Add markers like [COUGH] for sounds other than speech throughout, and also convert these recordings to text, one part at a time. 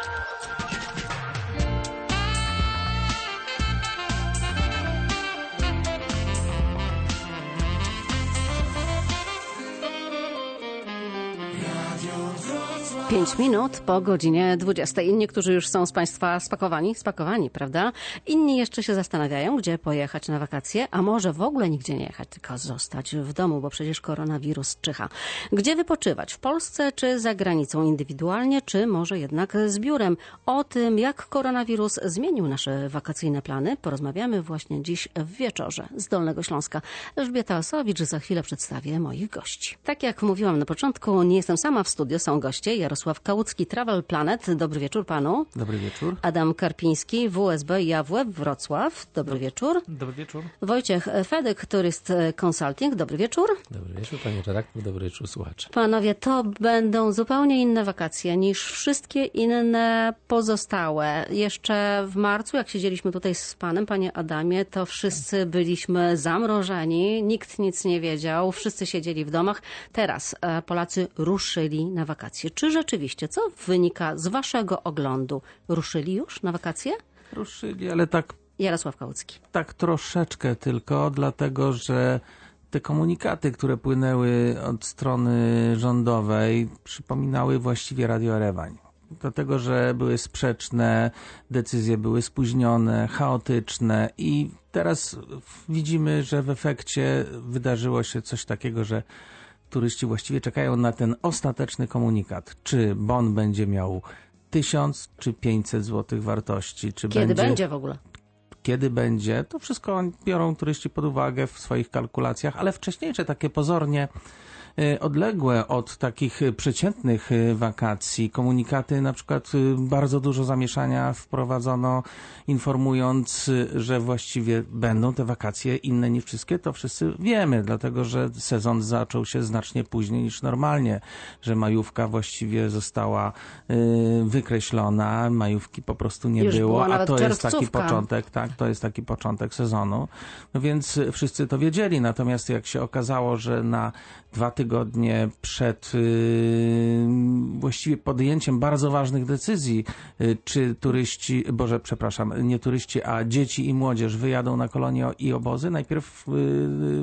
よし! Pięć minut po godzinie 20. Niektórzy już są z Państwa spakowani, spakowani, prawda? Inni jeszcze się zastanawiają, gdzie pojechać na wakacje, a może w ogóle nigdzie nie jechać, tylko zostać w domu, bo przecież koronawirus czyha. Gdzie wypoczywać? W Polsce czy za granicą? Indywidualnie, czy może jednak z biurem? O tym, jak koronawirus zmienił nasze wakacyjne plany, porozmawiamy właśnie dziś w wieczorze z Dolnego Śląska. Elżbieta Osowicz za chwilę przedstawię moich gości. Tak jak mówiłam na początku, nie jestem sama w studiu, są goście. Jarosław Kałucki, Travel Planet. Dobry wieczór panu. Dobry wieczór. Adam Karpiński, WSB AWF Wrocław. Dobry wieczór. Dobry wieczór. Wojciech Fedek, Tourist Consulting. Dobry wieczór. Dobry wieczór, panie redaktor, dobry wieczór, słuchacze. Panowie, to będą zupełnie inne wakacje niż wszystkie inne pozostałe. Jeszcze w marcu, jak siedzieliśmy tutaj z panem, panie Adamie, to wszyscy byliśmy zamrożeni, nikt nic nie wiedział, wszyscy siedzieli w domach. Teraz e, Polacy ruszyli na wakacje. Czy rzeczywiście, co wynika z waszego oglądu? Ruszyli już na wakacje? Ruszyli, ale tak, Jarosław Kałucki. tak troszeczkę tylko, dlatego że te komunikaty, które płynęły od strony rządowej, przypominały właściwie Radio Erewań. Dlatego, że były sprzeczne, decyzje były spóźnione, chaotyczne i teraz widzimy, że w efekcie wydarzyło się coś takiego, że turyści właściwie czekają na ten ostateczny komunikat. Czy bon będzie miał 1000 czy 500 złotych wartości, czy Kiedy będzie, będzie w ogóle? kiedy będzie, to wszystko biorą turyści pod uwagę w swoich kalkulacjach, ale wcześniejsze takie pozornie odległe od takich y, przeciętnych y, wakacji. Komunikaty, na przykład y, bardzo dużo zamieszania wprowadzono informując, y, że właściwie będą te wakacje inne niż wszystkie, to wszyscy wiemy, dlatego że sezon zaczął się znacznie później niż normalnie, że majówka właściwie została y, wykreślona, majówki po prostu nie Już było, a to jest taki początek, tak, to jest taki początek sezonu. No więc y, wszyscy to wiedzieli, natomiast jak się okazało, że na dwa tygodnie przed y, właściwie podjęciem bardzo ważnych decyzji, y, czy turyści, boże, przepraszam, nie turyści, a dzieci i młodzież wyjadą na kolonie i obozy, najpierw y,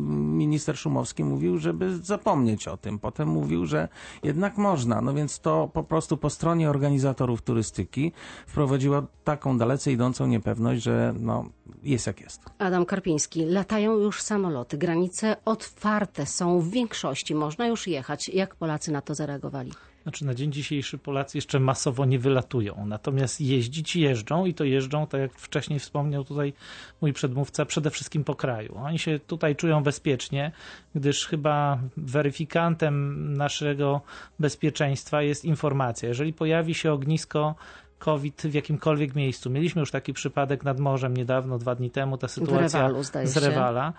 minister Szumowski mówił, żeby zapomnieć o tym. Potem mówił, że jednak można. No więc to po prostu po stronie organizatorów turystyki wprowadziło taką dalece idącą niepewność, że no, jest jak jest. Adam Karpiński, latają już samoloty, granice otwarte są w większości, można już jechać. Jak Polacy na to zareagowali? Znaczy na dzień dzisiejszy Polacy jeszcze masowo nie wylatują, natomiast jeździć jeżdżą i to jeżdżą, tak jak wcześniej wspomniał tutaj mój przedmówca, przede wszystkim po kraju. Oni się tutaj czują bezpiecznie, gdyż chyba weryfikantem naszego bezpieczeństwa jest informacja. Jeżeli pojawi się ognisko COVID w jakimkolwiek miejscu. Mieliśmy już taki przypadek nad morzem niedawno, dwa dni temu, ta sytuacja Rewalu, z. Rewala.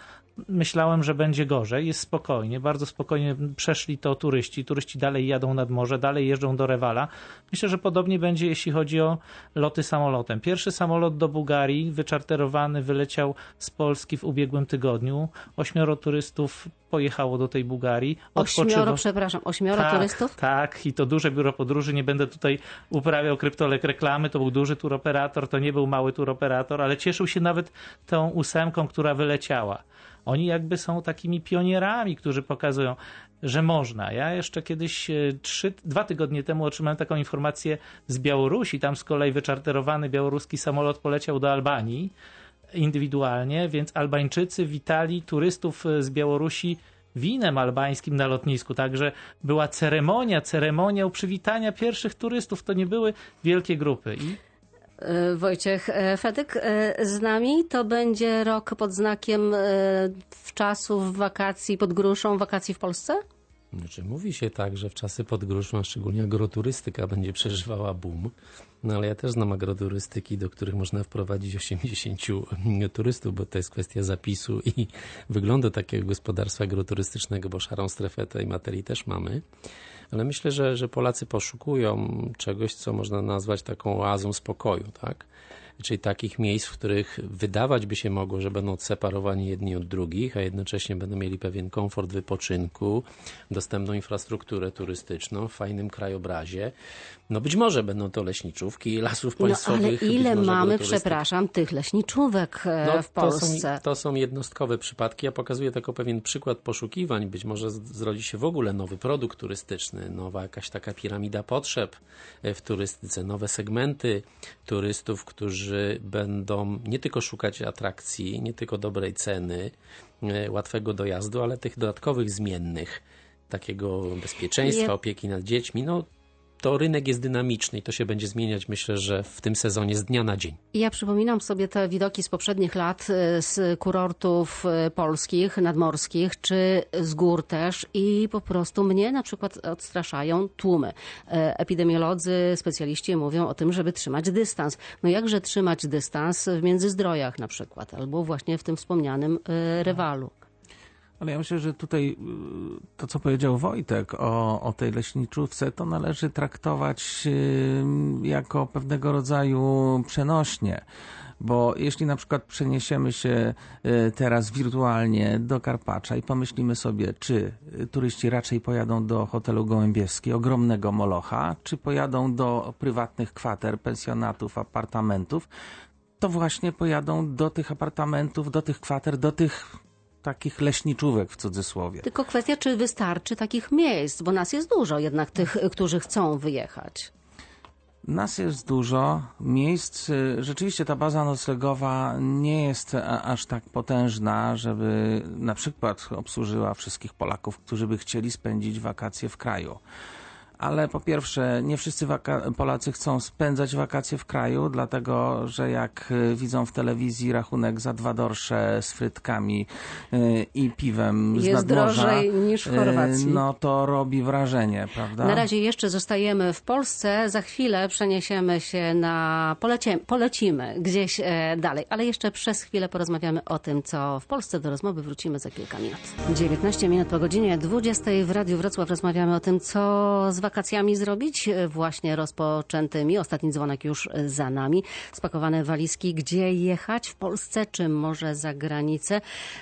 Myślałem, że będzie gorzej, jest spokojnie, bardzo spokojnie przeszli to turyści. Turyści dalej jadą nad morze, dalej jeżdżą do Rewala. Myślę, że podobnie będzie, jeśli chodzi o loty samolotem. Pierwszy samolot do Bułgarii, wyczarterowany, wyleciał z Polski w ubiegłym tygodniu. Ośmioro turystów pojechało do tej Bułgarii. Ośmioro, przepraszam, ośmioro tak, turystów? Tak, i to duże biuro podróży. Nie będę tutaj uprawiał kryptolek reklamy. To był duży turoperator, to nie był mały turoperator, ale cieszył się nawet tą ósemką, która wyleciała. Oni jakby są takimi pionierami, którzy pokazują, że można. Ja jeszcze kiedyś, e, trzy, dwa tygodnie temu otrzymałem taką informację z Białorusi. Tam z kolei wyczarterowany białoruski samolot poleciał do Albanii indywidualnie, więc Albańczycy witali turystów e, z Białorusi winem albańskim na lotnisku. Także była ceremonia, ceremoniał przywitania pierwszych turystów. To nie były wielkie grupy. I Wojciech e, Fedyk e, z nami. To będzie rok pod znakiem e, czasów wakacji pod gruszą, wakacji w Polsce? Znaczy, mówi się tak, że w czasy pod gruszą, szczególnie agroturystyka będzie przeżywała boom. No ale ja też znam agroturystyki, do których można wprowadzić 80 turystów, bo to jest kwestia zapisu i wyglądu takiego gospodarstwa agroturystycznego, bo szarą strefę tej materii też mamy. Ale myślę, że, że Polacy poszukują czegoś, co można nazwać taką oazą spokoju, tak? Czyli takich miejsc, w których wydawać by się mogło, że będą separowani jedni od drugich, a jednocześnie będą mieli pewien komfort wypoczynku, dostępną infrastrukturę turystyczną w fajnym krajobrazie. No być może będą to leśniczówki lasów No ale państwowych. ile mamy, przepraszam, tych leśniczówek e, No, w to są, Polsce? to są jednostkowe przypadki. Ja pokazuję tylko pewien przykład poszukiwań. Być może zrodzi się w ogóle nowy produkt turystyczny, nowa jakaś taka piramida potrzeb e, w turystyce, nowe segmenty turystów, którzy będą nie tylko szukać atrakcji, nie tylko dobrej ceny, e, łatwego dojazdu, ale tych dodatkowych zmiennych, takiego bezpieczeństwa, opieki nad dziećmi. No, to rynek jest dynamiczny i to się będzie zmieniać, myślę, że w tym sezonie z dnia na dzień. Ja przypominam sobie te widoki z poprzednich lat e, z kurortów e, polskich, nadmorskich, czy z gór też i po prostu mnie na przykład odstraszają tłumy. E, Epidemiolodzy, specjaliści mówią o tym, żeby trzymać dystans. No jakże trzymać dystans w Międzyzdrojach na przykład, albo właśnie w tym wspomnianym e, Rewalu. Ale ja myślę, że tutaj y, to, co powiedział Wojtek o, o tej leśniczówce, to należy traktować y, jako pewnego rodzaju przenośnie. Bo jeśli na przykład przeniesiemy się y, teraz wirtualnie do Karpacza i pomyślimy sobie, czy turyści raczej pojadą do hotelu Gołębieski, ogromnego molocha, czy pojadą do prywatnych kwater, pensjonatów, apartamentów, to właśnie pojadą do tych apartamentów, do tych kwater, do tych takich leśniczówek w cudzysłowie. Tylko kwestia, czy wystarczy takich miejsc, bo nas jest dużo jednak tych, którzy chcą wyjechać. Nas jest dużo miejsc. y, Rzeczywiście ta baza noclegowa nie jest aż tak potężna, żeby na przykład obsłużyła wszystkich Polaków, którzy by chcieli spędzić wakacje w kraju. Ale po pierwsze, nie wszyscy Polacy chcą spędzać wakacje w kraju, dlatego że jak y, widzą w telewizji rachunek za dwa dorsze z frytkami y, i piwem z Jest nadmorza, drożej niż w y, Chorwacji. no to robi wrażenie, prawda? Na razie jeszcze zostajemy w Polsce. Za chwilę przeniesiemy się na. Polecie, polecimy gdzieś e, dalej, ale jeszcze przez chwilę porozmawiamy o tym, co w Polsce. Do rozmowy wrócimy za kilka minut. 19 minut po godzinie 20 w Radiu Wrocław rozmawiamy o tym, co z wakacjami zrobić. E, Właśnie rozpoczętymi. Ostatni dzwonek już e, za nami. Spakowane walizki. Gdzie jechać w Polsce, czy może za granicę?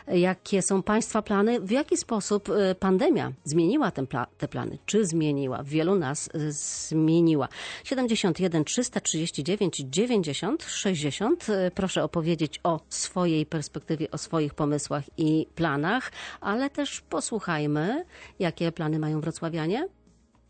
Jakie są Państwa plany? W jaki sposób e, pandemia zmieniła te plany? Czy zmieniła? Wielu nas e, zmieniła. 71 339 90 60. E, Proszę opowiedzieć o swojej perspektywie, o swoich pomysłach i planach, ale też posłuchajmy, jakie plany mają wrocławianie.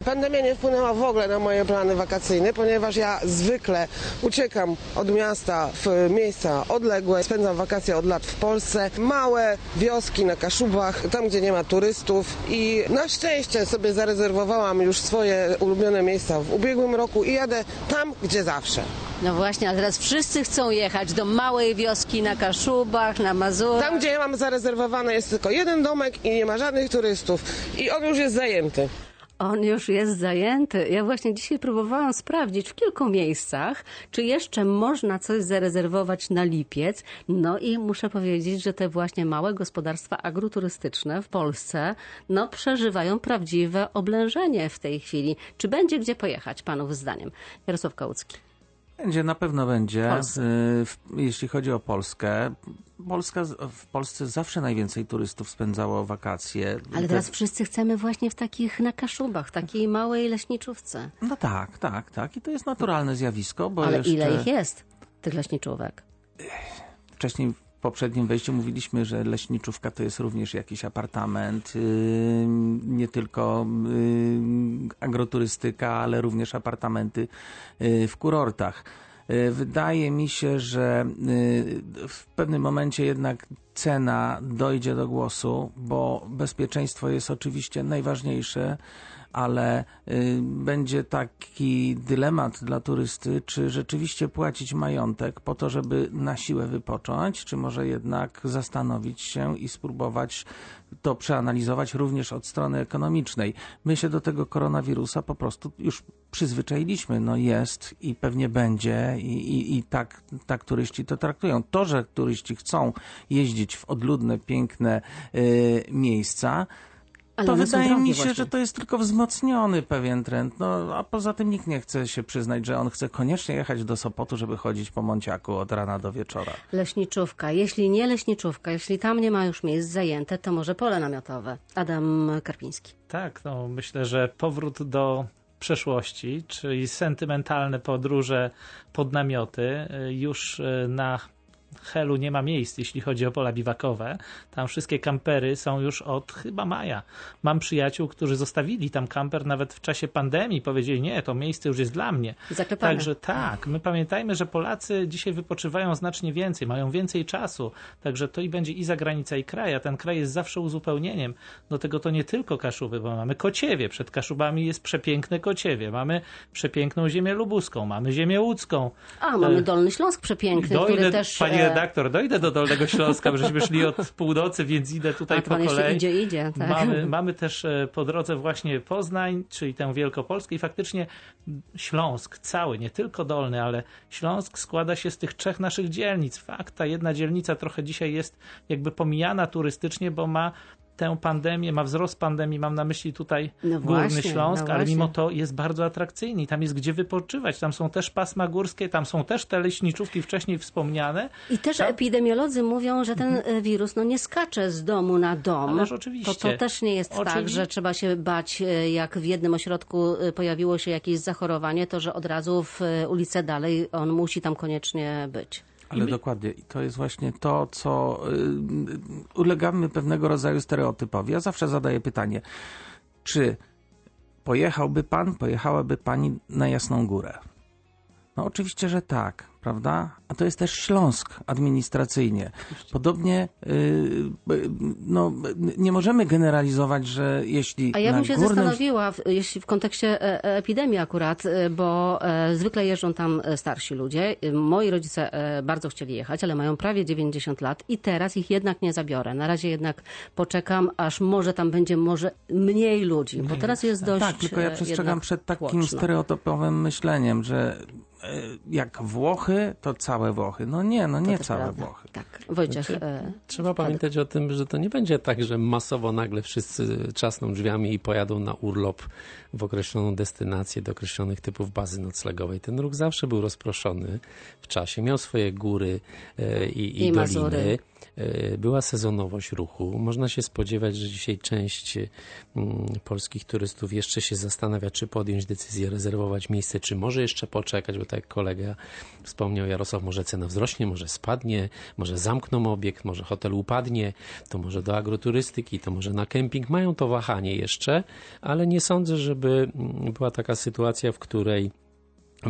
Pandemia nie wpłynęła w ogóle na moje plany wakacyjne, ponieważ ja zwykle uciekam od miasta w miejsca odległe, spędzam wakacje od lat w Polsce, małe wioski na Kaszubach, tam gdzie nie ma turystów i na szczęście sobie zarezerwowałam już swoje ulubione miejsca w ubiegłym roku i jadę tam, gdzie zawsze. No właśnie, a teraz wszyscy chcą jechać do małej wioski na Kaszubach, na Mazurach. Tam, gdzie ja mam zarezerwowane jest tylko jeden domek i nie ma żadnych turystów i on już jest zajęty. On już jest zajęty. Ja właśnie dzisiaj próbowałam sprawdzić w kilku miejscach, czy jeszcze można coś zarezerwować na lipiec. No i muszę powiedzieć, że te właśnie małe gospodarstwa agroturystyczne w Polsce no, przeżywają prawdziwe oblężenie w tej chwili. Czy będzie gdzie pojechać, panów zdaniem? Jarosław Kałucki. Będzie, na pewno będzie. Y, Jeśli chodzi o Polskę, Polska, w Polsce zawsze najwięcej turystów spędzało wakacje. Ale Te- teraz wszyscy chcemy właśnie w takich na Kaszubach, takiej małej leśniczówce. No tak, tak, tak. I to jest naturalne zjawisko, bo Ale jeszcze ile ich jest, tych leśniczówek? wcześniej poprzednim wejściu mówiliśmy, że leśniczówka to jest również jakiś apartament, yy, nie tylko yy, agroturystyka, ale również apartamenty yy, w kurortach. Wydaje mi się, że w pewnym momencie jednak cena dojdzie do głosu, bo bezpieczeństwo jest oczywiście najważniejsze, ale y, będzie taki dylemat dla turysty, czy rzeczywiście płacić majątek po to, żeby na siłę wypocząć, czy może jednak zastanowić się i spróbować to przeanalizować również od strony ekonomicznej. My się do tego koronawirusa po prostu już przyzwyczailiśmy. No jest i pewnie będzie i, i, i tak, tak turyści to traktują. To, że turyści chcą jeździć w odludne, piękne y, miejsca, Ale to wydaje mi się, właśnie. że to jest tylko wzmocniony pewien trend. No, a poza tym nikt nie chce się przyznać, że on chce koniecznie jechać do Sopotu, żeby chodzić po Monciaku od rana do wieczora. Leśniczówka. Jeśli nie leśniczówka, jeśli tam nie ma już miejsc zajęte, to może pole namiotowe. Adam Karpiński. Tak, no myślę, że powrót do przeszłości, czyli sentymentalne podróże pod namioty, y, już y, na Helu nie ma miejsc, jeśli chodzi o pola biwakowe. Tam wszystkie kampery są już od chyba maja. Mam przyjaciół, którzy zostawili tam kamper nawet w czasie pandemii. Powiedzieli, nie, to miejsce już jest dla mnie. Zaklepane. Także tak, my pamiętajmy, że Polacy dzisiaj wypoczywają znacznie więcej, mają więcej czasu. Także to i będzie i zagranica, i kraj, a ten kraj jest zawsze uzupełnieniem. Do tego to nie tylko Kaszuby, bo mamy Kociewie. Przed Kaszubami jest przepiękne Kociewie. Mamy przepiękną ziemię lubuską, mamy ziemię łódzką. A, mamy E, Dolny Śląsk przepiękny, który też... pani e, redaktor, dojdę do Dolnego Śląska, bo żeśmy szli od północy, więc idę tutaj A po kolei. idzie, idzie, tak. Mamy, [LAUGHS] mamy też e, po drodze właśnie Poznań, czyli tę Wielkopolskę i faktycznie Śląsk cały, nie tylko Dolny, ale Śląsk składa się z tych trzech naszych dzielnic. Fakt, ta jedna dzielnica trochę dzisiaj jest jakby pomijana turystycznie, bo ma tę pandemię, ma wzrost pandemii, mam na myśli tutaj No Górny właśnie, Śląsk, no ale właśnie. mimo to jest bardzo atrakcyjny i tam jest gdzie wypoczywać. Tam są też pasma górskie, tam są też te leśniczówki wcześniej wspomniane. I też Tak. epidemiolodzy mówią, że ten e, wirus no, nie skacze z domu na dom. Ależ oczywiście. To, to też nie jest tak, że trzeba się bać, e, jak w jednym ośrodku e, pojawiło się jakieś zachorowanie, to że od razu w ulicę dalej on musi tam koniecznie być. Ale dokładnie. I to jest właśnie to, co y, ulegamy pewnego rodzaju stereotypowi. Ja zawsze zadaję pytanie, czy pojechałby pan, pojechałaby pani na Jasną Górę? No oczywiście, że tak, prawda? A to jest też Śląsk administracyjnie. Podobnie, y, y, no, nie możemy generalizować, że jeśli A ja bym się górnym... zastanowiła, jeśli w kontekście e, e, epidemii akurat, e, bo zwykle jeżdżą tam starsi ludzie. Moi rodzice bardzo chcieli jechać, ale mają prawie 90 lat i teraz ich jednak nie zabiorę. Na razie jednak poczekam, aż może tam będzie może mniej ludzi, bo teraz jest dość Tak, tylko ja przestrzegam przed takim tłoczno. stereotypowym myśleniem, że jak Włochy, to całe Włochy. No nie, no nie całe prawda. Włochy. Tak, Wojciech. Znaczy, e, Trzeba pamiętać o tym, że to nie będzie tak, że masowo nagle wszyscy czasną drzwiami i pojadą na urlop w określoną destynację do określonych typów bazy noclegowej. Ten ruch zawsze był rozproszony w czasie, miał swoje góry e, i, i, I doliny. E, Była sezonowość ruchu. Można się spodziewać, że dzisiaj część polskich turystów jeszcze się zastanawia, czy podjąć decyzję, rezerwować miejsce, czy może jeszcze poczekać, bo tak jak kolega wspomniał Jarosław, może cena wzrośnie, może spadnie, może zamkną obiekt, może hotel upadnie, to może do agroturystyki, to może na kemping. Mają to wahanie jeszcze, ale nie sądzę, żeby była taka sytuacja, w której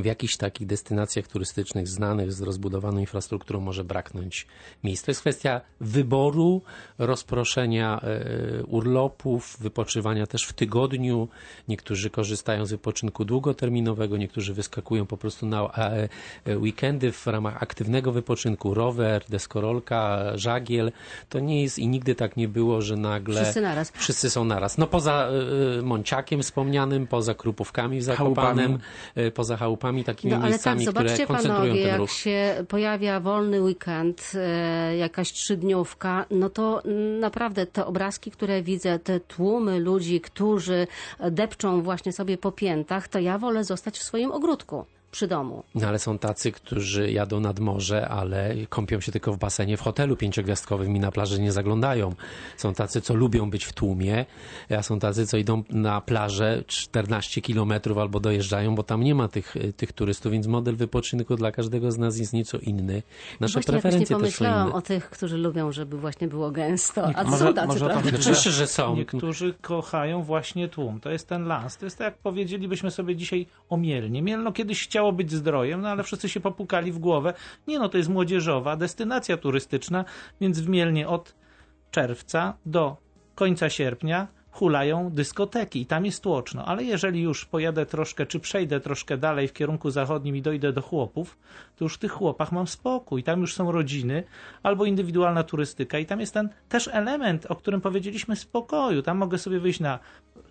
w jakichś takich destynacjach turystycznych znanych z rozbudowaną infrastrukturą może braknąć miejsc. To jest kwestia wyboru, rozproszenia e, urlopów, wypoczywania też w tygodniu. Niektórzy korzystają z wypoczynku długoterminowego, niektórzy wyskakują po prostu na e, e, weekendy w ramach aktywnego wypoczynku. Rower, deskorolka, żagiel. To nie jest i nigdy tak nie było, że nagle Wszyscy naraz. wszyscy są naraz. No poza Monciakiem wspomnianym, poza Krupówkami w Zakopanem, poza chałupami, takimi No ale tak, miejscami, które zobaczcie koncentrują panowie, ten jak ruch. się pojawia wolny weekend, e, jakaś trzydniówka, no to naprawdę te obrazki, które widzę, te tłumy ludzi, którzy depczą właśnie sobie po piętach, to ja wolę zostać w swoim ogródku przy domu. No ale są tacy, którzy jadą nad morze, ale kąpią się tylko w basenie w hotelu pięciogwiazdkowym i na plaży nie zaglądają. Są tacy, co lubią być w tłumie, a są tacy, co idą na plażę 14 kilometrów albo dojeżdżają, bo tam nie ma tych, tych turystów, więc model wypoczynku dla każdego z nas jest nieco inny. Nasze właśnie nie preferencje też są pomyślałam o tych, którzy lubią, żeby właśnie było gęsto. A Może- są tacy, może to prawda? Oczywiście, że są. Niektórzy kochają właśnie tłum. To jest ten lans. To jest tak, jak powiedzielibyśmy sobie dzisiaj o Mielnie. Mielno kiedyś chciało być zdrojem, no ale wszyscy się popukali w głowę. Nie no, to jest młodzieżowa destynacja turystyczna, więc w Mielnie od czerwca do końca sierpnia hulają dyskoteki i tam jest tłoczno. Ale jeżeli już pojadę troszkę, czy przejdę troszkę dalej w kierunku zachodnim i dojdę do chłopów, to już w tych chłopach mam spokój. Tam już są rodziny albo indywidualna turystyka i tam jest ten też element, o którym powiedzieliśmy, spokoju. Tam mogę sobie wyjść na,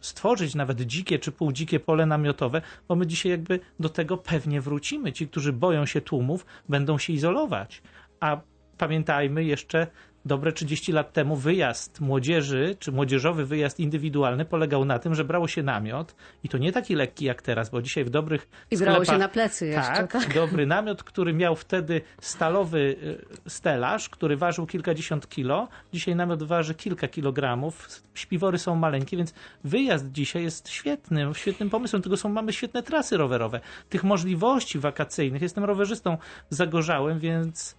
stworzyć nawet dzikie czy półdzikie pole namiotowe, bo my dzisiaj jakby do tego pewnie wrócimy. Ci, którzy boją się tłumów, będą się izolować. A pamiętajmy jeszcze dobre 30 lat temu wyjazd młodzieży, czy młodzieżowy wyjazd indywidualny polegał na tym, że brało się namiot i to nie taki lekki jak teraz, bo dzisiaj w dobrych I brało sklepach, się na plecy jeszcze, tak, tak? dobry namiot, który miał wtedy stalowy y, stelaż, który ważył kilkadziesiąt kilo. Dzisiaj namiot waży kilka kilogramów. Śpiwory są maleńkie, więc wyjazd dzisiaj jest świetnym, świetnym pomysłem. Tylko są, mamy świetne trasy rowerowe. Tych możliwości wakacyjnych. Jestem rowerzystą zagorzałym, więc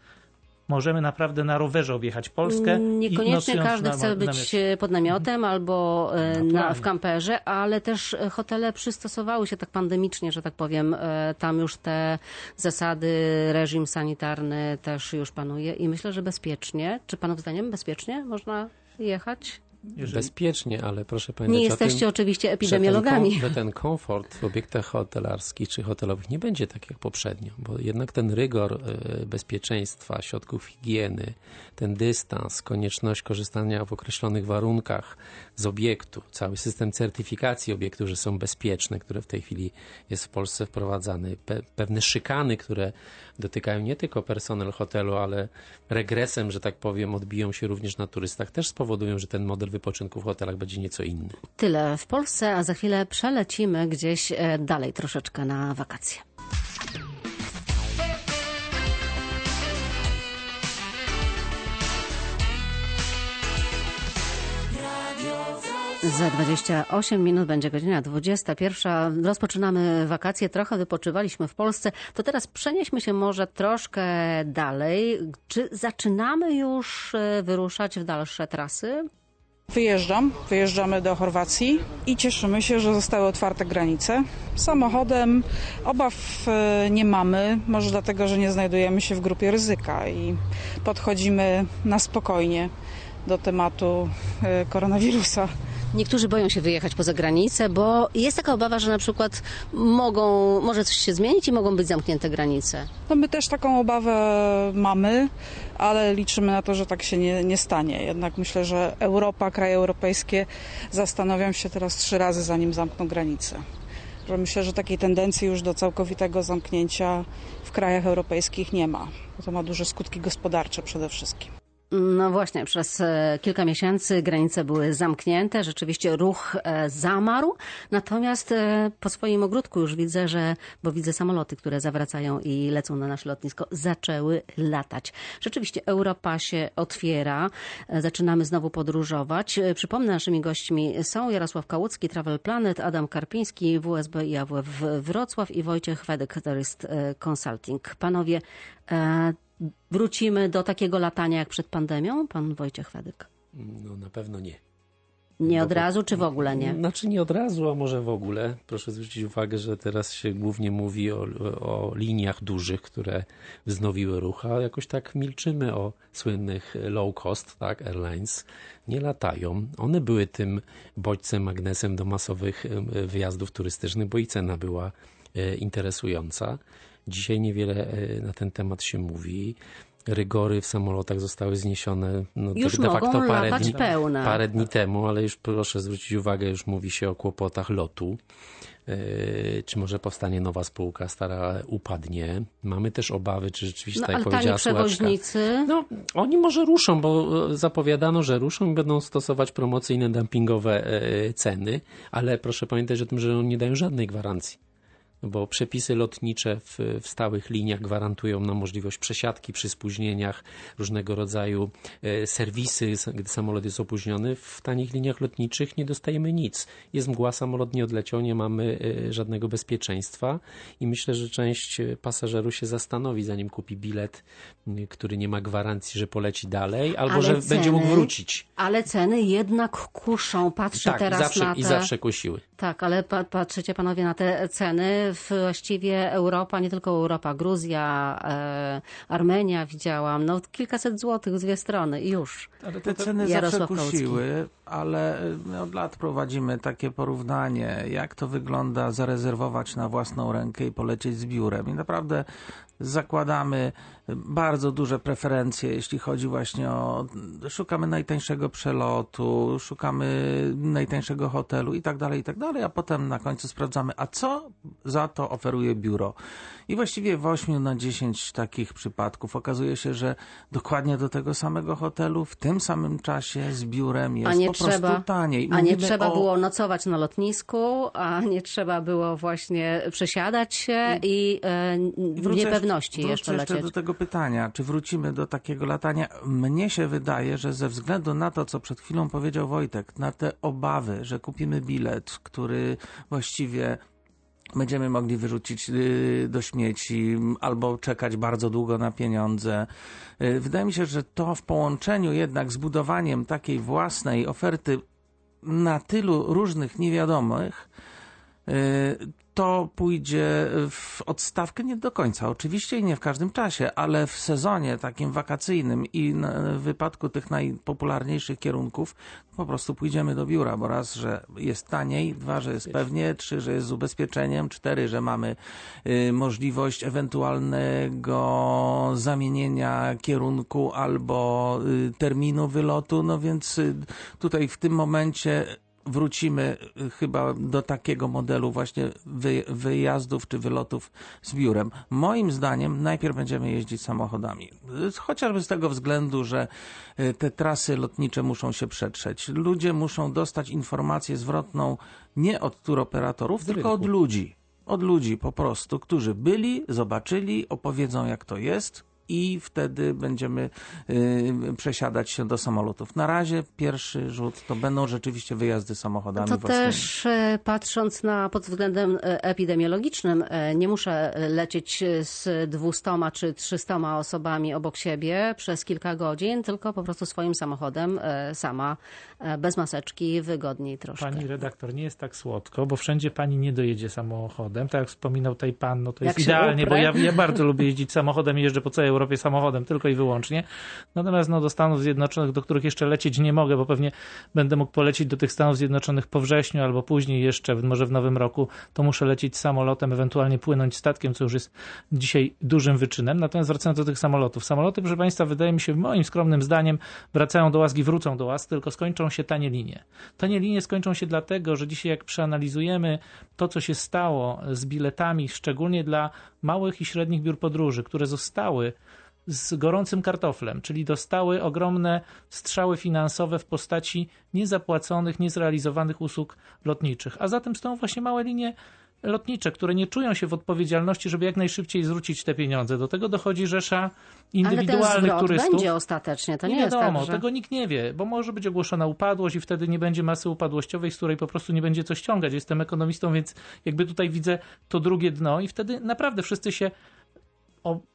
możemy naprawdę na rowerze objechać Polskę. Niekoniecznie każdy na- chce na być pod namiotem albo e, na, pewnie. w kamperze, ale też hotele przystosowały się tak pandemicznie, że tak powiem. E, Tam już te zasady, reżim sanitarny też już panuje i myślę, że bezpiecznie, czy panów zdaniem bezpiecznie można jechać? Jeżeli- Bezpiecznie, ale proszę pamiętać Nie o jesteście tym, oczywiście że ten, epidemiologami. że ten komfort w obiektach hotelarskich czy hotelowych nie będzie tak jak poprzednio, bo jednak ten rygor e, bezpieczeństwa, środków higieny, ten dystans, konieczność korzystania w określonych warunkach z obiektu, cały system certyfikacji obiektu, że są bezpieczne, które w tej chwili jest w Polsce wprowadzany, pe, pewne szykany, które dotykają nie tylko personel hotelu, ale regresem, że tak powiem, odbiją się również na turystach, też spowodują, że ten model wypoczynku w hotelach będzie nieco inny. Tyle w Polsce, a za chwilę przelecimy gdzieś e, dalej troszeczkę na wakacje. Za 28 minut będzie godzina 21. Rozpoczynamy wakacje, trochę wypoczywaliśmy w Polsce. To teraz przenieśmy się może troszkę dalej. Czy zaczynamy już e, wyruszać w dalsze trasy? Wyjeżdżam, wyjeżdżamy do Chorwacji i cieszymy się, że zostały otwarte granice. Samochodem obaw e, nie mamy, może dlatego, że nie znajdujemy się w grupie ryzyka i podchodzimy na spokojnie do tematu e, koronawirusa. Niektórzy boją się wyjechać poza granicę, bo jest taka obawa, że na przykład mogą, może coś się zmienić i mogą być zamknięte granice. No my też taką obawę mamy, ale liczymy na to, że tak się nie, nie stanie. Jednak myślę, że Europa, kraje europejskie zastanowią się teraz trzy razy, zanim zamkną granice. Myślę, że takiej tendencji już do całkowitego zamknięcia w krajach europejskich nie ma. To ma duże skutki gospodarcze przede wszystkim. No właśnie, przez e, kilka miesięcy granice były zamknięte, rzeczywiście ruch e, zamarł, natomiast e, po swoim ogródku już widzę, że, bo widzę samoloty, które zawracają i lecą na nasze lotnisko, zaczęły latać. Rzeczywiście Europa się otwiera, zaczynamy znowu podróżować. Przypomnę, naszymi gośćmi są Jarosław Kałucki, Travel Planet, Adam Karpiński, WSB i AWF Wrocław i Wojciech Wedek, Tourist e, Consulting. Panowie, wrócimy do takiego latania jak przed pandemią? Pan Wojciech Wedyk. No na pewno nie. Nie od razu, czy w ogóle nie? Znaczy nie od razu, a może w ogóle. Proszę zwrócić uwagę, że teraz się głównie mówi o, o liniach dużych, które wznowiły ruch, a jakoś tak milczymy o słynnych low cost, tak, airlines. Nie latają. One były tym bodźcem, magnesem do masowych wyjazdów turystycznych, bo i cena była e, interesująca. Dzisiaj niewiele e, na ten temat się mówi. Rygory w samolotach zostały zniesione no, Już de facto mogą parę dni, pełne. parę dni temu, ale już proszę zwrócić uwagę, już mówi się o kłopotach lotu. Yy, Czy może powstanie nowa spółka, stara upadnie. Mamy też obawy, czy rzeczywiście, No, tak ale jak powiedziała przewoźnicy. no, oni może ruszą, bo e, zapowiadano, że ruszą i będą stosować promocyjne, dumpingowe e, ceny, ale proszę pamiętać o tym, że oni nie dają żadnej gwarancji. Bo przepisy lotnicze w, w stałych liniach gwarantują nam możliwość przesiadki przy spóźnieniach, różnego rodzaju e, serwisy, gdy samolot jest opóźniony. W tanich liniach lotniczych nie dostajemy nic. Jest mgła, samolot nie odleciał, nie mamy e, żadnego bezpieczeństwa i myślę, że część e, pasażerów się zastanowi, zanim kupi bilet, który nie ma gwarancji, że poleci dalej, albo Ale że będzie mógł ceny- wrócić. Ale ceny jednak kuszą. Patrzę Tak, teraz zawsze, na te... i zawsze kusiły. Tak, ale pa, patrzycie panowie na te ceny. Właściwie Europa, nie tylko Europa, Gruzja, e, Armenia widziałam. No kilkaset złotych z dwie strony i już. Ale te ceny Jarosław zawsze kusiły. Ale y, my od lat prowadzimy takie porównanie, jak to wygląda zarezerwować na własną rękę i polecieć z biurem. I naprawdę zakładamy bardzo duże preferencje, jeśli chodzi właśnie o. Szukamy najtańszego przelotu, szukamy najtańszego hotelu i tak dalej, i tak dalej, a potem na końcu sprawdzamy, a co za to oferuje biuro. I właściwie w 8 na 10 takich przypadków okazuje się, że dokładnie do tego samego hotelu w tym samym czasie z biurem jest A nie po prostu trzeba, taniej. a nie Mówimy trzeba o- było nocować na lotnisku, a nie trzeba było właśnie przesiadać się i e, w niepewności jeszcze jeszcze lecieć. do tego pytania, czy wrócimy do takiego latania. Mnie się wydaje, że ze względu na to, co przed chwilą powiedział Wojtek, na te obawy, że kupimy bilet, który właściwie będziemy mogli wyrzucić y, do śmieci albo czekać bardzo długo na pieniądze. Y, Wydaje mi się, że to w połączeniu jednak z budowaniem takiej własnej oferty na tylu różnych niewiadomych, to pójdzie w odstawkę nie do końca. Oczywiście i nie w każdym czasie, ale w sezonie takim wakacyjnym i w wypadku tych najpopularniejszych kierunków po prostu pójdziemy do biura, bo raz, że jest taniej, dwa, że jest pewnie, trzy, że jest z ubezpieczeniem, cztery, że mamy y, możliwość ewentualnego zamienienia kierunku albo y, terminu wylotu, no więc y, tutaj w tym momencie wrócimy y, chyba do takiego modelu właśnie wy, wyjazdów czy wylotów z biurem. Moim zdaniem najpierw będziemy jeździć samochodami. Chociażby z tego względu, że y, te trasy lotnicze muszą się przetrzeć. Ludzie muszą dostać informację zwrotną nie od turoperatorów, Z tylko od ludzi. Od ludzi po prostu, którzy byli, zobaczyli, opowiedzą jak to jest i wtedy będziemy y, przesiadać się do samolotów. Na razie pierwszy rzut to będą rzeczywiście wyjazdy samochodami To własnymi. też e, patrząc na pod względem e, epidemiologicznym, e, nie muszę lecieć z 200 czy 300 osobami obok siebie przez kilka godzin, tylko po prostu swoim samochodem sama, bez maseczki, wygodniej troszkę. Pani redaktor, nie jest tak słodko, bo wszędzie pani nie dojedzie samochodem. Tak jak wspominał tutaj pan, no to Jak jest idealnie, bo ja, ja bardzo lubię jeździć samochodem i jeżdżę po całej Europie samochodem, tylko i wyłącznie. Natomiast no, do Stanów Zjednoczonych, do których jeszcze lecieć nie mogę, bo pewnie będę mógł polecieć do tych Stanów Zjednoczonych po wrześniu albo później jeszcze, może w nowym roku, to muszę lecieć samolotem, ewentualnie płynąć statkiem, co już jest dzisiaj dużym wyczynem. Natomiast wracając do tych samolotów. Samoloty, proszę Państwa, wydaje mi się, moim skromnym zdaniem, wracają do łaski, wrócą do łask, tylko skończą się tanie linie. Tanie linie skończą się dlatego, że dzisiaj jak przeanalizujemy to, co się stało z biletami, szczególnie dla małych i średnich biur podróży, które zostały z gorącym kartoflem, czyli dostały ogromne strzały finansowe w postaci niezapłaconych, niezrealizowanych usług lotniczych. A zatem są właśnie małe linie lotnicze, które nie czują się w odpowiedzialności, żeby jak najszybciej zwrócić te pieniądze. Do tego dochodzi rzesza Ale ten indywidualnych turystów. będzie ostatecznie, to nie, nie jest wiadomo, tak, że... tego nikt nie wie, bo może być ogłoszona upadłość i wtedy nie będzie masy upadłościowej, z której po prostu nie będzie co ściągać. Jestem ekonomistą, więc jakby tutaj widzę to drugie dno i wtedy naprawdę wszyscy się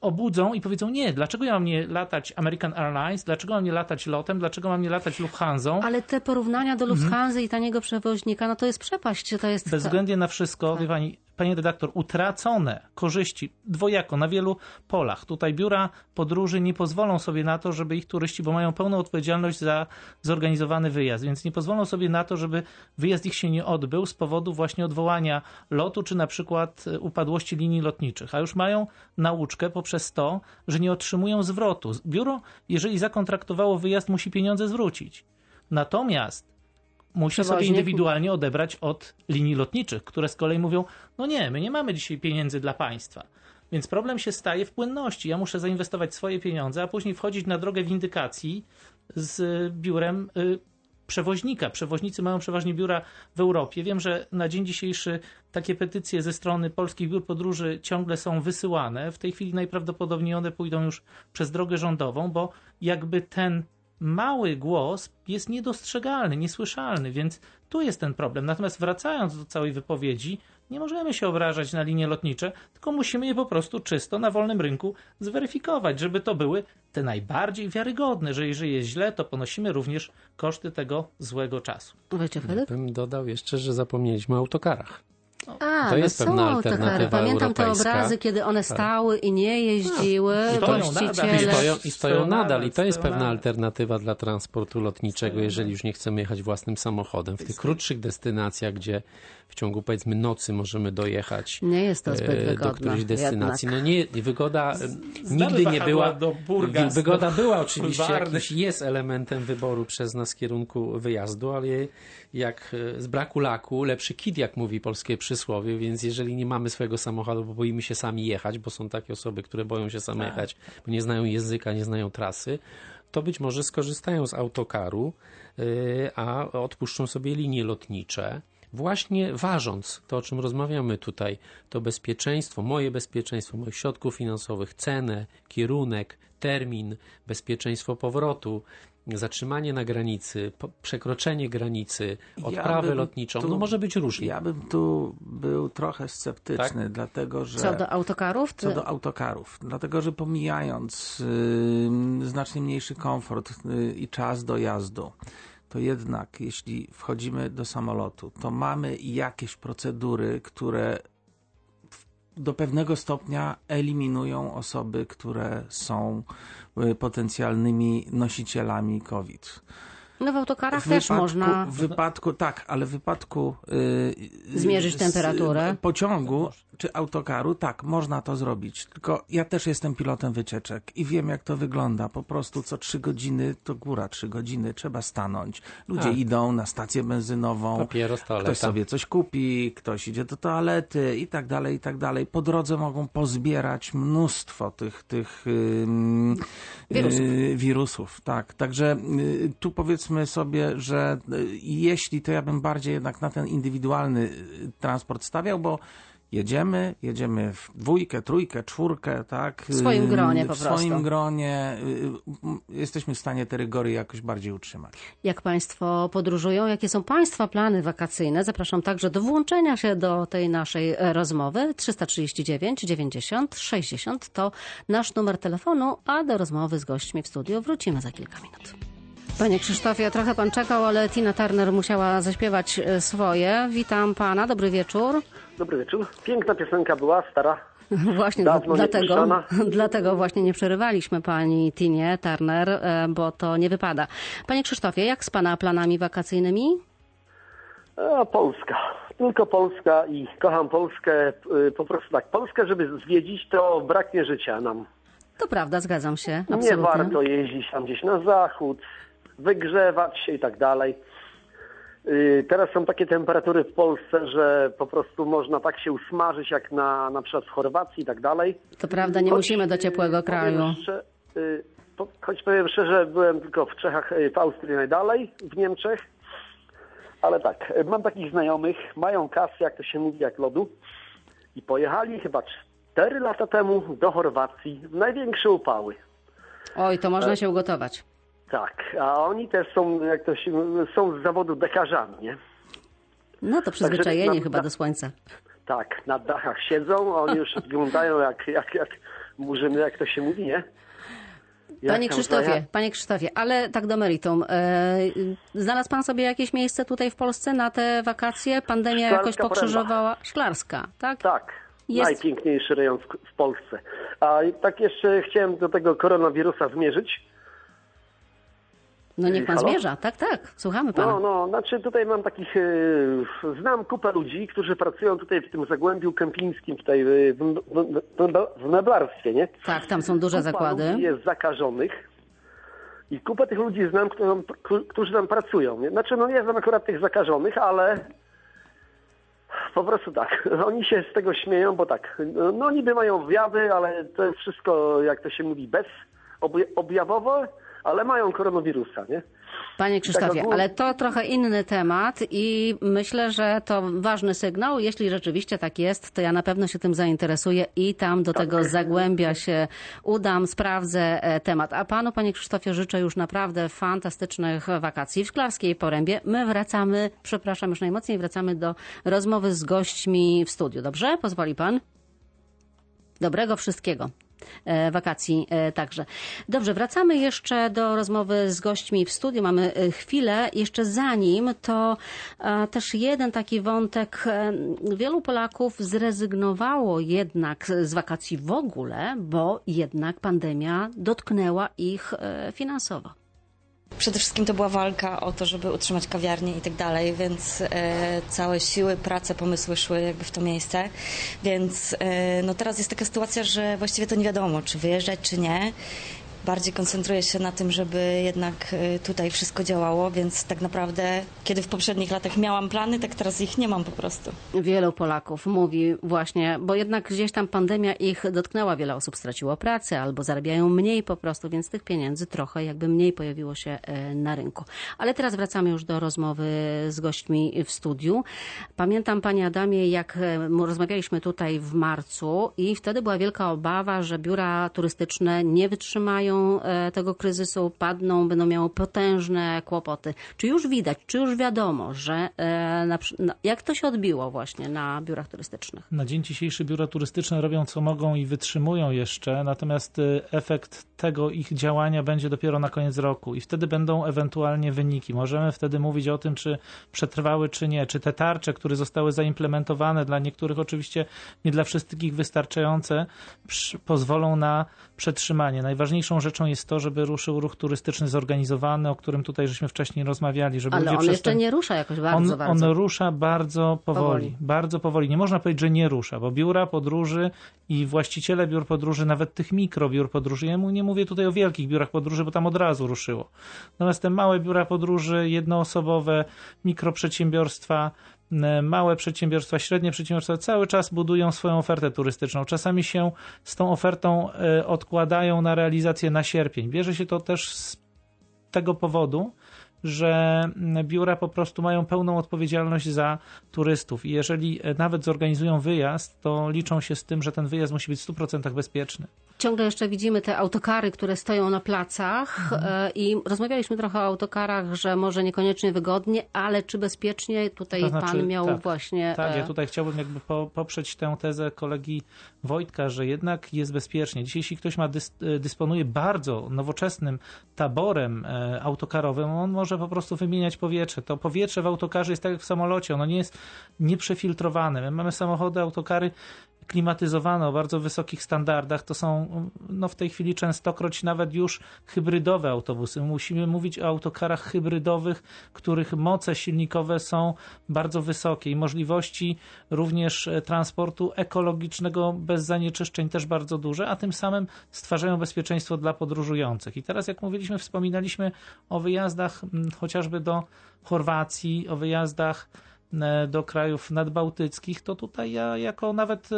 obudzą i powiedzą, nie, dlaczego ja mam nie latać American Airlines, dlaczego mam nie latać lotem, dlaczego mam nie latać Lufthansa? Ale te porównania do Mhm. Lufthansa i taniego przewoźnika, no to jest przepaść, to jest... Bezwzględnie na wszystko, Tak. wie pani, pani redaktor, utracone korzyści dwojako na wielu polach. Tutaj biura podróży nie pozwolą sobie na to, żeby ich turyści, bo mają pełną odpowiedzialność za zorganizowany wyjazd, więc nie pozwolą sobie na to, żeby wyjazd ich się nie odbył z powodu właśnie odwołania lotu, czy na przykład e, upadłości linii lotniczych. A już mają nauczkę poprzez to, że nie otrzymują zwrotu. Biuro, jeżeli zakontraktowało wyjazd, musi pieniądze zwrócić. Natomiast musi sobie indywidualnie odebrać od linii lotniczych, które z kolei mówią, no nie, my nie mamy dzisiaj pieniędzy dla państwa. Więc problem się staje w płynności. Ja muszę zainwestować swoje pieniądze, a później wchodzić na drogę windykacji z biurem y, przewoźnika. Przewoźnicy mają przeważnie biura w Europie. Wiem, że na dzień dzisiejszy takie petycje ze strony polskich biur podróży ciągle są wysyłane. W tej chwili najprawdopodobniej one pójdą już przez drogę rządową, bo jakby ten mały głos jest niedostrzegalny, niesłyszalny, więc tu jest ten problem. Natomiast wracając do całej wypowiedzi, nie możemy się obrażać na linie lotnicze, tylko musimy je po prostu czysto na wolnym rynku zweryfikować, żeby to były te najbardziej wiarygodne, że jeżeli jest źle, to ponosimy również koszty tego złego czasu. Wojciech? Bym dodał jeszcze, że zapomnieliśmy o autokarach. A, To jest no pewna są alternatywa te, Pamiętam te obrazy, kiedy one stały i nie jeździły, stoją nadal. I stoją, I stoją Stoją nadal. I to jest pewna nadal. alternatywa dla transportu lotniczego, jeżeli już nie chcemy jechać własnym samochodem. W tych krótszych destynacjach, gdzie w ciągu powiedzmy nocy możemy dojechać Nie jest to zbyt e, do wygodne którejś destynacji. jednak. No nie, wygoda Znamy nigdy nie była. do Burgas, wygoda do była oczywiście, jakiś jest elementem wyboru przez nas kierunku wyjazdu, ale jak e, z braku laku lepszy kit, jak mówi polskie przysłowie, więc jeżeli nie mamy swojego samochodu, bo boimy się sami jechać, bo są takie osoby, które boją się same jechać, bo nie znają języka, nie znają trasy, to być może skorzystają z autokaru, y, a odpuszczą sobie linie lotnicze. Właśnie ważąc to, o czym rozmawiamy tutaj, to bezpieczeństwo, moje bezpieczeństwo, moich środków finansowych, cenę, kierunek, termin, bezpieczeństwo powrotu, zatrzymanie na granicy, po- przekroczenie granicy, odprawę bym lotniczą, tu- no może być różnie. Ja bym tu był trochę sceptyczny, dlatego że... Co do autokarów? Co do autokarów, dlatego że pomijając y, znacznie mniejszy komfort y, i czas dojazdu, to jednak jeśli wchodzimy do samolotu, to mamy jakieś procedury, które do pewnego stopnia eliminują osoby, które są y, potencjalnymi nosicielami COVID. No w autokarach W też wypadku, można... W wypadku, tak, ale w wypadku y, Zmierzyć z- temperaturę. pociągu czy autokaru, tak, można to zrobić. Tylko ja też jestem pilotem wycieczek i wiem, jak to wygląda. Po prostu co trzy godziny, to góra trzy godziny, trzeba stanąć. Ludzie Tak. idą na stację benzynową. Papieros, toaleta. Ktoś sobie coś kupi, ktoś idzie do toalety i tak dalej, i tak dalej. Po drodze mogą pozbierać mnóstwo tych, tych ym, Wirusów. y, wirusów. Tak, także y, tu powiedzmy sobie, że y, jeśli to ja bym bardziej jednak na ten indywidualny y, transport stawiał, bo jedziemy, jedziemy w dwójkę, trójkę, czwórkę, tak? W swoim y, gronie po W swoim prostu. gronie jesteśmy w stanie te rygory jakoś bardziej utrzymać. Jak Państwo podróżują, jakie są Państwa plany wakacyjne? Zapraszam także do włączenia się do tej naszej e, rozmowy. 339 90 60 to nasz numer telefonu, a do rozmowy z gośćmi w studiu wrócimy za kilka minut. Panie Krzysztofie, trochę Pan czekał, ale Tina Turner musiała zaśpiewać e, swoje. Witam Pana, dobry wieczór. Dobry wieczór. Piękna piosenka była, stara. [LAUGHS] Właśnie Dawno nie dlatego, [LAUGHS] dlatego właśnie nie przerywaliśmy pani Tinie Turner, e, bo to nie wypada. Panie Krzysztofie, jak z Pana planami wakacyjnymi? A, Polska. Tylko Polska i kocham Polskę. Po prostu tak, Polskę, żeby zwiedzić, to braknie życia nam. To prawda, zgadzam się. Nie Absolutnie. warto jeździć tam gdzieś na zachód, wygrzewać się i tak dalej. Y, Teraz są takie temperatury w Polsce, że po prostu można tak się usmażyć jak na, na przykład w Chorwacji i tak dalej. To prawda, nie Choć, musimy do ciepłego kraju. Powiem szczerze, y, choć powiem szczerze, byłem tylko w Czechach, y, w Austrii najdalej, w Niemczech. Ale tak, mam takich znajomych, mają kasę, jak to się mówi, jak lodu. I pojechali chyba 4 lata temu do Chorwacji w największe upały. Oj, to E, można się ugotować. Tak, a oni też są, jak to się są z zawodu dekarzami, nie? No to przyzwyczajenie na- chyba do słońca. Tak, na dachach siedzą, a oni już wyglądają jak, jak, jak murzyny, jak to się mówi, nie? Jak Panie Krzysztofie, panie Krzysztofie, ale tak do meritum. E, znalazł pan sobie jakieś miejsce tutaj w Polsce na te wakacje? Pandemia Szklarska jakoś pokrzyżowała? Szklarska, tak? Tak, Jest- najpiękniejszy rejon w, w Polsce. A tak jeszcze chciałem do tego koronawirusa zmierzyć. No niech pan Halo? zmierza. Tak, tak. Słuchamy pana. No, no, znaczy tutaj mam takich, e, znam kupę ludzi, którzy pracują tutaj w tym Zagłębiu Kępińskim, tutaj w, w, w, w meblarstwie, nie? Tak, tam są duże Kupa zakłady. jest zakażonych i kupę tych ludzi znam, którzy tam pracują. Nie? Znaczy, no nie znam akurat tych zakażonych, ale po prostu tak. [LAUGHS] Oni się z tego śmieją, bo tak, no niby mają objawy, ale to jest wszystko, jak to się mówi, bez obja- objawowo, ale mają koronawirusa, nie? Panie Krzysztofie, ogólnie- ale to trochę inny temat i myślę, że to ważny sygnał. Jeśli rzeczywiście tak jest, to ja na pewno się tym zainteresuję i tam do tego zagłębia się udam, sprawdzę e, temat. A panu, panie Krzysztofie, życzę już naprawdę fantastycznych wakacji w Szklarskiej Porębie. My wracamy, przepraszam już najmocniej, wracamy do rozmowy z gośćmi w studiu. Dobrze? Pozwoli pan? Dobrego wszystkiego. E, wakacji e, także. Dobrze, wracamy jeszcze do rozmowy z gośćmi w studiu. Mamy e, chwilę. Jeszcze zanim, to też jeden taki wątek. Wielu Polaków zrezygnowało jednak z wakacji w ogóle, bo jednak pandemia dotknęła ich finansowo. Przede wszystkim to była walka o to, żeby utrzymać kawiarnię i tak dalej, więc e, całe siły, prace, pomysły szły jakby w to miejsce. Więc e, no teraz jest taka sytuacja, że właściwie to nie wiadomo, czy wyjeżdżać, czy nie. Bardziej koncentruję się na tym, żeby jednak e, tutaj wszystko działało, więc tak naprawdę, kiedy w poprzednich latach miałam plany, tak teraz ich nie mam po prostu. Wielu Polaków mówi właśnie, bo jednak gdzieś tam pandemia ich dotknęła, wiele osób straciło pracę albo zarabiają mniej po prostu, więc tych pieniędzy trochę jakby mniej pojawiło się e, na rynku. Ale teraz wracamy już do rozmowy z gośćmi w studiu. Pamiętam, Panie Adamie, jak e, rozmawialiśmy tutaj w marcu i wtedy była wielka obawa, że biura turystyczne nie wytrzymają e, tego kryzysu, padną, będą miały potężne kłopoty. Czy już widać, czy już wiadomo, że e, na, jak to się odbiło właśnie na biurach turystycznych? Na dzień dzisiejszy biura turystyczne robią co mogą i wytrzymują jeszcze, natomiast y, efekt tego ich działania będzie dopiero na koniec roku i wtedy będą ewentualnie wyniki. Możemy wtedy mówić o tym, czy przetrwały, czy nie. Czy te tarcze, które zostały zaimplementowane, dla niektórych oczywiście nie dla wszystkich wystarczające, pozwolą na przetrzymanie. Najważniejszą rzeczą jest to, żeby ruszył ruch turystyczny zorganizowany, o którym tutaj żeśmy wcześniej rozmawiali, żeby Ale on jeszcze nie rusza jakoś bardzo, on, bardzo. on rusza bardzo powoli, Powoli. Bardzo powoli. Nie można powiedzieć, że nie rusza, bo biura podróży i właściciele biur podróży, nawet tych mikrobiur podróży, ja mu nie mówię tutaj o wielkich biurach podróży, bo tam od razu ruszyło. Natomiast te małe biura podróży, jednoosobowe, mikroprzedsiębiorstwa, małe przedsiębiorstwa, średnie przedsiębiorstwa cały czas budują swoją ofertę turystyczną. Czasami się z tą ofertą e, odkładają na realizację na sierpień. Bierze się to też z tego powodu, że biura po prostu mają pełną odpowiedzialność za turystów i jeżeli e, nawet zorganizują wyjazd, to liczą się z tym, że ten wyjazd musi być w 100% bezpieczny. Ciągle jeszcze widzimy te autokary, które stoją na placach e, i rozmawialiśmy trochę o autokarach, że może niekoniecznie wygodnie, ale czy bezpiecznie? Tutaj To znaczy, pan miał tak, właśnie... Tak, e, ja tutaj chciałbym jakby po, poprzeć tę tezę kolegi Wojtka, że jednak jest bezpiecznie. Dzisiaj jeśli ktoś ma e, dysponuje bardzo nowoczesnym taborem autokarowym, on może po prostu wymieniać powietrze. To powietrze w autokarze jest tak jak w samolocie, ono nie jest nieprzefiltrowane. My mamy samochody, autokary klimatyzowane o bardzo wysokich standardach. To są no, w tej chwili częstokroć nawet już hybrydowe autobusy. Musimy mówić o autokarach hybrydowych, których moce silnikowe są bardzo wysokie i możliwości również e, transportu ekologicznego bez zanieczyszczeń też bardzo duże, a tym samym stwarzają bezpieczeństwo dla podróżujących. I teraz, jak mówiliśmy, wspominaliśmy o wyjazdach chociażby do Chorwacji, o wyjazdach do krajów nadbałtyckich, to tutaj ja jako nawet e,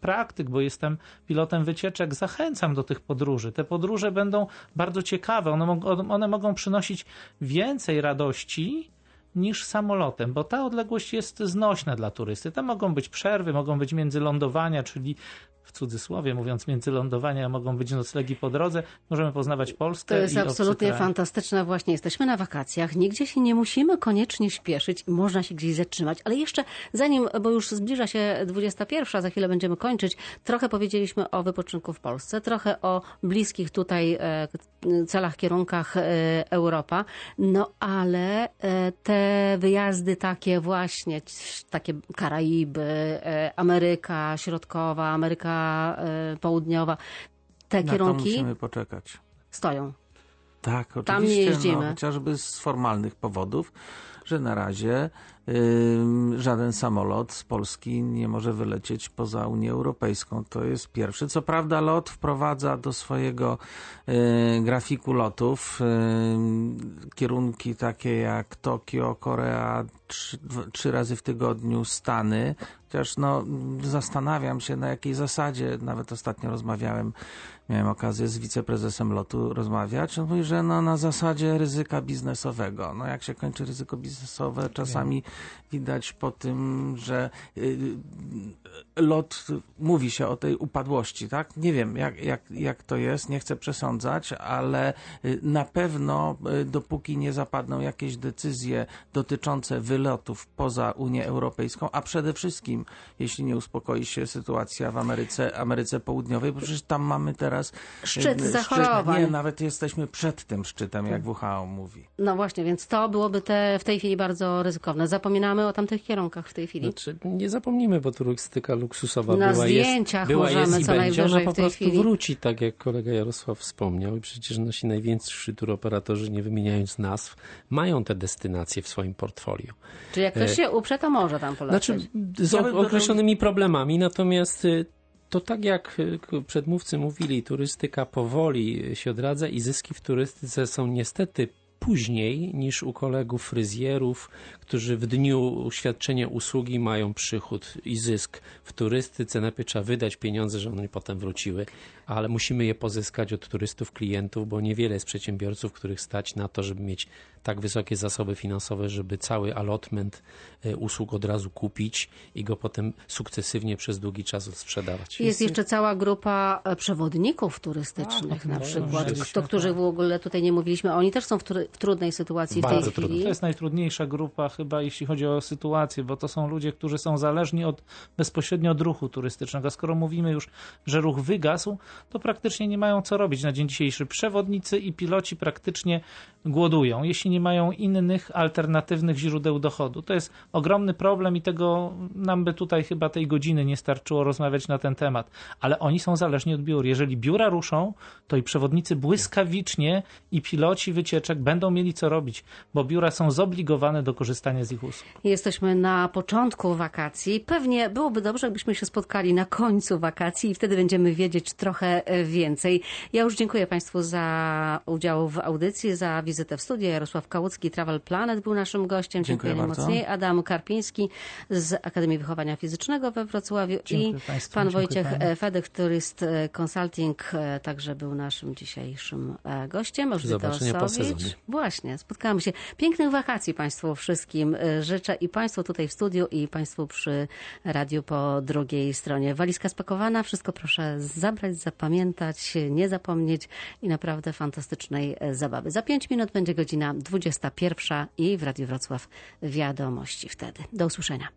praktyk, bo jestem pilotem wycieczek, zachęcam do tych podróży. Te podróże będą bardzo ciekawe, one, one mogą przynosić więcej radości niż samolotem, bo ta odległość jest znośna dla turysty. Tam mogą być przerwy, mogą być międzylądowania, czyli w cudzysłowie mówiąc międzylądowania, mogą być noclegi po drodze. Możemy poznawać Polskę To jest absolutnie fantastyczne. Właśnie jesteśmy na wakacjach, nigdzie się nie musimy koniecznie śpieszyć, można się gdzieś zatrzymać. Ale jeszcze zanim, bo już zbliża się 21, za chwilę będziemy kończyć, trochę powiedzieliśmy o wypoczynku w Polsce, trochę o bliskich tutaj e, celach, kierunkach e, Europa. No ale e, te wyjazdy takie właśnie, takie Karaiby, Ameryka Środkowa, Ameryka e, Południowa, te Na to kierunki musimy poczekać. stoją. Tak, oczywiście. Tam nie jeździmy. No, chociażby z formalnych powodów, że na razie żaden samolot z Polski nie może wylecieć poza Unię Europejską. To jest pierwszy. Co prawda LOT wprowadza do swojego y, grafiku lotów kierunki takie jak Tokio, Korea, trzy, trzy razy w tygodniu, Stany. Chociaż no, zastanawiam się na jakiej zasadzie, nawet ostatnio rozmawiałem miałem okazję z wiceprezesem lotu rozmawiać. On mówi, że no, na zasadzie ryzyka biznesowego. No jak się kończy ryzyko biznesowe. Czasami widać po tym, że y, lot, mówi się o tej upadłości, tak? Nie wiem, jak, jak, jak to jest, nie chcę przesądzać, ale y, na pewno y, dopóki nie zapadną jakieś decyzje dotyczące wylotów poza Unię Europejską, a przede wszystkim, jeśli nie uspokoi się sytuacja w Ameryce, Ameryce Południowej, bo przecież tam mamy teraz Szczyt zachorowań. Nie, nawet jesteśmy przed tym szczytem, jak WHO mówi. No właśnie, więc to byłoby te, w tej chwili bardzo ryzykowne. Zapominamy o tamtych kierunkach w tej chwili. Znaczy, nie zapomnijmy, bo turystyka luksusowa Na była, zdjęciach jest, była możemy jest i co będzie. Ona po w tej prostu chwili. wróci, tak jak kolega Jarosław wspomniał. I przecież nasi najwięksi turoperatorzy, nie wymieniając nazw, mają te destynacje w swoim portfolio. Czyli jak ktoś E, się uprze, to może tam polecieć. Znaczy, z określonymi problemami, natomiast y, to tak jak y, przedmówcy mówili, turystyka powoli się odradza i zyski w turystyce są niestety później niż u kolegów fryzjerów, którzy w dniu świadczenia usługi mają przychód i zysk w turystyce. Najpierw trzeba wydać pieniądze, żeby one potem wróciły, ale musimy je pozyskać od turystów, klientów, bo niewiele jest przedsiębiorców, których stać na to, żeby mieć tak wysokie zasoby finansowe, żeby cały allotment y, usług od razu kupić i go potem sukcesywnie przez długi czas odsprzedawać. Jest jeszcze cała grupa e, przewodników turystycznych na przykład, mówiliśmy, o których w ogóle tutaj nie mówiliśmy. Oni też są w, tr- w trudnej sytuacji w Bardzo tej trudnej. chwili. To jest najtrudniejsza grupa chyba, jeśli chodzi o sytuację, bo to są ludzie, którzy są zależni od, bezpośrednio od ruchu turystycznego. A skoro mówimy już, że ruch wygasł, to praktycznie nie mają co robić na dzień dzisiejszy. Przewodnicy i piloci praktycznie głodują, jeśli nie mają innych alternatywnych źródeł dochodu. To jest ogromny problem i tego nam by tutaj chyba tej godziny nie starczyło rozmawiać na ten temat. Ale oni są zależni od biur. Jeżeli biura ruszą, to i przewodnicy błyskawicznie i piloci wycieczek będą mieli co robić, bo biura są zobligowane do korzystania z ich usług. Jesteśmy na początku wakacji. Pewnie byłoby dobrze, jakbyśmy się spotkali na końcu wakacji i wtedy będziemy wiedzieć trochę e, więcej. Ja już dziękuję Państwu za udział w audycji, za wizytę w studiu. Jarosław Kałucki, Travel Planet był naszym gościem. Dziękuję Dziękuję najmocniej. Adam Karpiński z Akademii Wychowania Fizycznego we Wrocławiu Dziękuję i państwu, pan Wojciech pani. e, Fedek, Tourist e, Consulting, e, także był naszym dzisiejszym gościem. Elżbieta zobaczenia po sezonie. Właśnie, spotkamy się. Pięknych wakacji Państwu wszystkim życzę i Państwu tutaj w studiu i Państwu przy radiu po drugiej stronie. Walizka spakowana, wszystko proszę zabrać, zapamiętać, nie zapomnieć i naprawdę fantastycznej e, zabawy. Za pięć minut będzie godzina 21 i w Radiu Wrocław wiadomości wtedy. Do usłyszenia.